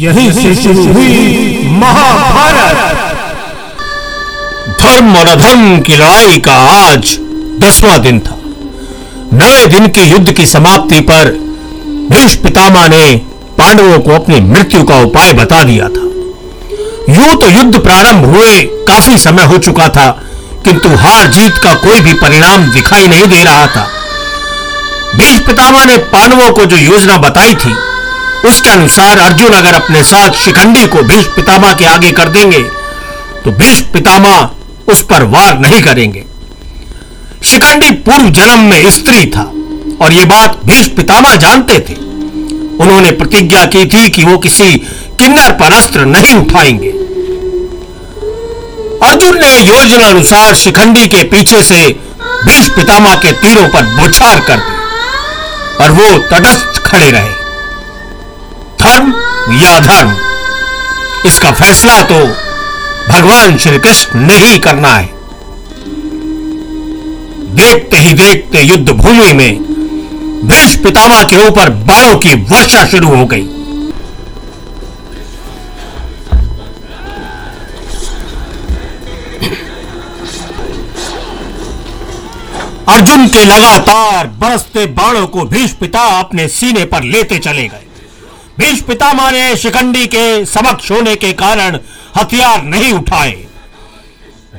यहीं से शुरू हुई महाभारत। धर्म और अधर्म की लड़ाई का आज दसवां दिन था। नवे दिन की युद्ध की समाप्ति पर भीष्म पितामह ने पांडवों को अपनी मृत्यु का उपाय बता दिया था। यूँ तो युद्ध प्रारंभ हुए काफ़ी समय हो चुका था, किंतु हार जीत का कोई भी परिणाम दिखाई नहीं दे रहा था। भीष्म पितामह ने पांडवों को जो योजना बताई थी उसके अनुसार अर्जुन अगर अपने साथ शिखंडी को भीष्म पितामह के आगे कर देंगे तो भीष्म पितामह उस पर वार नहीं करेंगे। शिखंडी पूर्व जन्म में स्त्री था, और यह बात भीष्म पितामह जानते थे। उन्होंने प्रतिज्ञा की थी कि वो किसी किन्नर पर अस्त्र नहीं उठाएँगे। अर्जुन ने योजना अनुसार शिखंडी के पीछे से भीष्म पितामह के तीरों पर बौछार कर दी, और वो तटस्थ खड़े रहे। धर्म, या धर्म? इसका फैसला तो भगवान श्री कृष्ण ने ही करना है। देखते ही देखते युद्ध भूमि में भीष पितामह के ऊपर बाणों की वर्षा शुरू हो गई। अर्जुन के लगातार बरसते बाणों को भीष्म पिता अपने सीने पर लेते चले गए। भीष्म पितामह ने शिखंडी के समक्ष होने के कारण हथियार नहीं उठाए।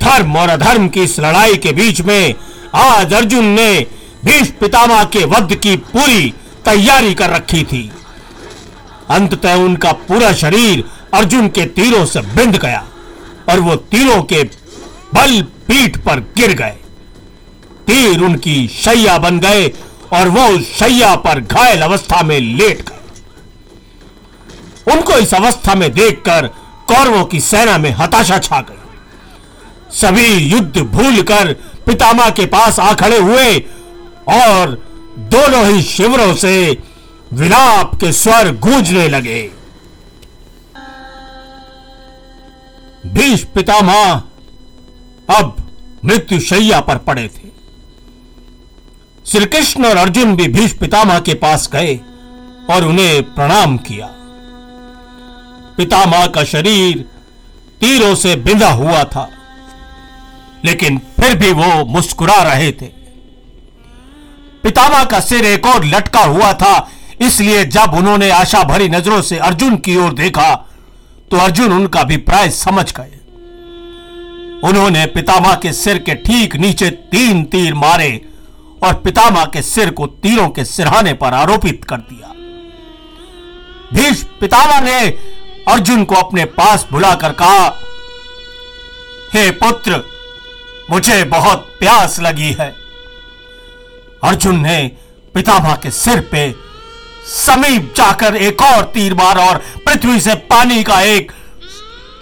धर्म और अधर्म की इस लड़ाई के बीच में आज अर्जुन ने भीष्म पितामह के वध की पूरी तैयारी कर रखी थी। अंततः उनका पूरा शरीर अर्जुन के तीरों से बिंद गया और वो तीरों के बल पीठ पर गिर गए। तीर उनकी शैया बन गए और वो उस शैया पर घायल अवस्था में लेट गए। उनको इस अवस्था में देखकर कौरवों की सेना में हताशा छा गई। सभी युद्ध भूलकर पितामह के पास आ खड़े हुए और दोनों ही शिविरों से विलाप के स्वर गूंजने लगे। भीष पितामह अब मृत्यु शैया पर पड़े थे। श्री कृष्ण और अर्जुन भी भीष्म पितामह के पास गए और उन्हें प्रणाम किया। पितामह का शरीर तीरों से बिंधा हुआ था, लेकिन फिर भी वो मुस्कुरा रहे थे। पितामह का सिर एक और लटका हुआ था, इसलिए जब उन्होंने आशा भरी नज़रों से अर्जुन की ओर देखा तो अर्जुन उनका अभिप्राय समझ गए। उन्होंने पितामह के सिर के ठीक नीचे तीन तीर मारे और पितामह के सिर को तीरों के सिरहाने पर आरोपित कर दिया। भीष्म पितामह ने अर्जुन को अपने पास बुलाकर कहा, हे पुत्र, मुझे बहुत प्यास लगी है। अर्जुन ने पितामह के सिर पे समीप जाकर एक और तीर मारा और पृथ्वी से पानी का एक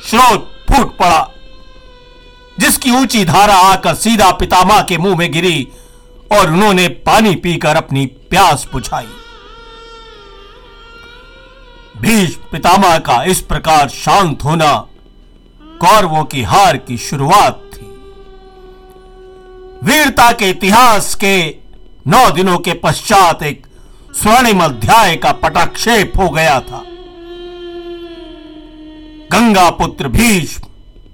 स्रोत फूट पड़ा, जिसकी ऊँची धारा आकर सीधा पितामह के मुँह में गिरी और उन्होंने पानी पीकर अपनी प्यास बुझाई। भीष्म पितामह का इस प्रकार शांत होना कौरवों की हार की शुरुआत थी। वीरता के इतिहास के नौ दिनों के पश्चात एक स्वर्णिम अध्याय का पटाक्षेप हो गया था। गंगा पुत्र भीष्म,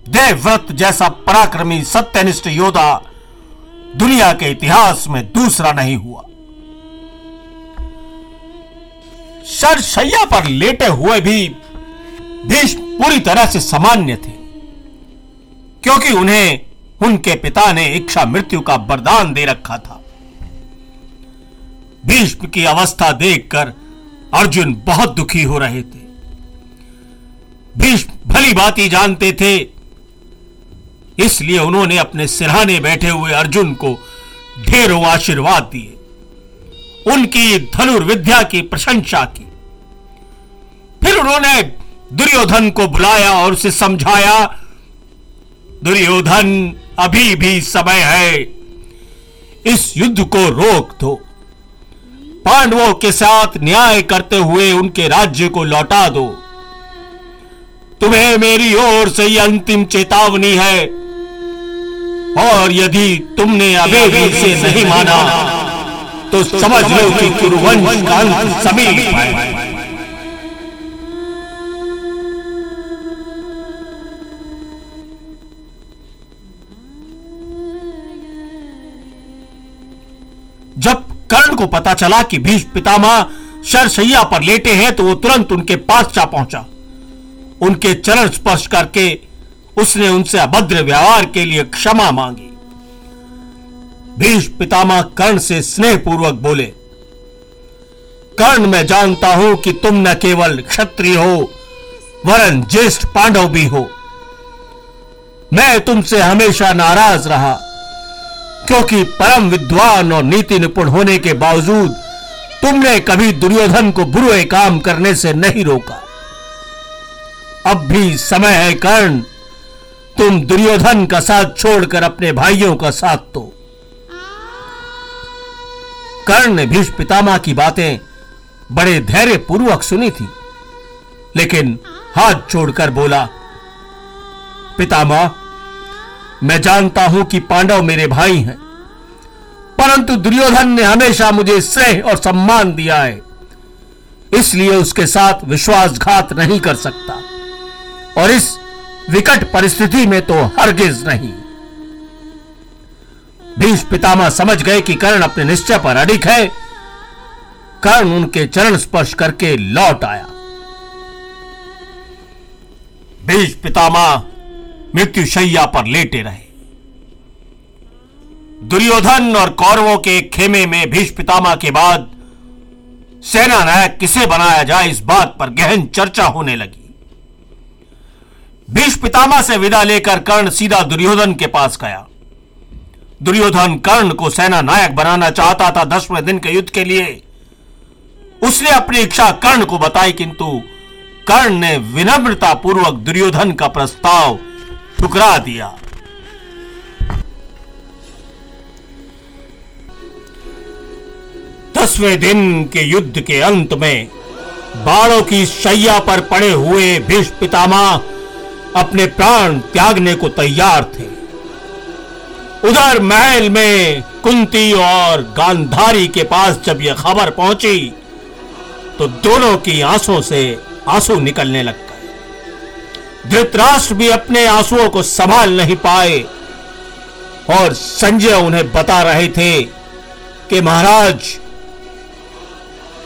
देवव्रत जैसा पराक्रमी सत्यनिष्ठ योद्धा दुनिया के इतिहास में दूसरा नहीं हुआ। शरशैया पर लेटे हुए भी भीष्म पूरी तरह से सामान्य थे, क्योंकि उन्हें, उनके पिता ने इच्छा मृत्यु का वरदान दे रखा था। भीष्म की अवस्था देखकर अर्जुन बहुत दुखी हो रहे थे। भीष्म भली बात ही जानते थे, इसलिए उन्होंने अपने सिरहाने बैठे हुए अर्जुन को ढेरों आशीर्वाद दिए। उनकी धनुर्विद्या की प्रशंसा की। फिर उन्होंने दुर्योधन को बुलाया और उसे समझाया, दुर्योधन, अभी भी समय है। इस युद्ध को रोक दो। पांडवों के साथ न्याय करते हुए उनके राज्य को लौटा दो। तुम्हें मेरी ओर से यह अंतिम चेतावनी है। और यदि तुमने अभी भी इसे नहीं माना तो समझ लो कि कुरुवंश का अंत समीप है। जब कर्ण को पता चला कि भीष्म पितामह शरसैया पर लेटे हैं तो वो तुरंत उनके पास जा पहुँचा। उनके चरण स्पर्श करके उसने उनसे अभद्र व्यवहार के लिए क्षमा मांगी। भीष्म पितामह कर्ण से स्नेह पूर्वक बोले, कर्ण, मैं जानता हूँ कि तुम न केवल क्षत्रिय हो, वरन ज्येष्ठ पांडव भी हो। मैं तुमसे हमेशा नाराज़ रहा, क्योंकि परम विद्वान और नीति निपुण होने के बावजूद तुमने कभी दुर्योधन को बुरे काम करने से नहीं रोका। अब भी समय है कर्ण, तुम दुर्योधन का साथ छोड़कर अपने भाइयों का साथ दो। कर्ण ने भीष्म पितामह की बातें बड़े धैर्य पूर्वक सुनी थी। लेकिन हाथ जोड़कर बोला, पितामह, मैं जानता हूँ कि पांडव मेरे भाई हैं, परंतु दुर्योधन ने हमेशा मुझे स्नेह और सम्मान दिया है, इसलिए उसके साथ विश्वासघात नहीं कर सकता और इस विकट परिस्थिति में तो हरगिज नहीं। भीष्म पितामह समझ गए कि कर्ण अपने निश्चय पर अडिक है। कर्ण उनके चरण स्पर्श करके लौट आया। भीष्म पितामह मृत्यु शैया पर लेटे रहे। दुर्योधन और कौरवों के खेमे में भीष्म पितामह के बाद सेना नायक किसे बनाया जाए इस बात पर गहन चर्चा होने लगी। भीष्म पितामह से विदा लेकर कर्ण सीधा दुर्योधन के पास गया। दुर्योधन कर्ण को सेना नायक बनाना चाहता था दसवें दिन के युद्ध के लिए। उसने अपनी इच्छा कर्ण को बताई, किंतु कर्ण ने विनम्रता पूर्वक दुर्योधन का प्रस्ताव ठुकरा दिया। दसवें दिन के युद्ध के अंत में बाणों की शैया पर पड़े हुए भीष्म पितामह अपने प्राण त्यागने को तैयार थे। उधर महल में कुंती और गांधारी के पास जब यह खबर पहुँची तो दोनों की आंसुओं से आँसू निकलने लग गए। धृतराष्ट्र भी अपने आंसुओं को संभाल नहीं पाए और संजय उन्हें बता रहे थे कि महाराज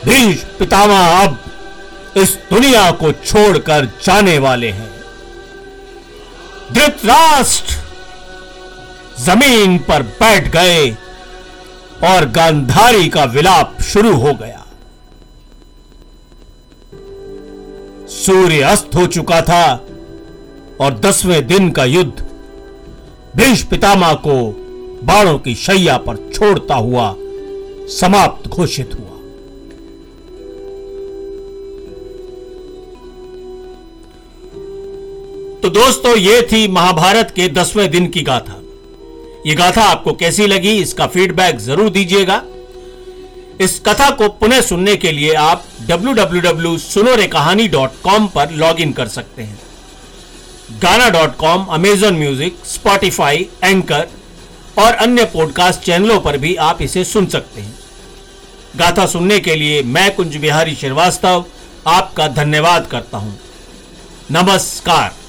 भीष पितामह अब इस दुनिया को छोड़कर जाने वाले हैं। धृतराष्ट्र ज़मीन पर बैठ गए और गांधारी का विलाप शुरू हो गया। सूर्य अस्त हो चुका था और दसवें दिन का युद्ध भीष्म पितामह को बाणों की शैया पर छोड़ता हुआ समाप्त घोषित हुआ। तो दोस्तों, ये थी महाभारत के दसवें दिन की गाथा। ये गाथा आपको कैसी लगी, इसका फीडबैक ज़रूर दीजिएगा। इस कथा को पुनः सुनने के लिए आप www.sunorekahani.com पर लॉगिन कर सकते हैं। Gaana dot com Amazon music Spotify Anchor और अन्य पॉडकास्ट चैनलों पर भी आप इसे सुन सकते हैं। गाथा सुनने के लिए मैं कुंज बिहारी श्रीवास्तव आपका धन्यवाद करता हूँ। नमस्कार।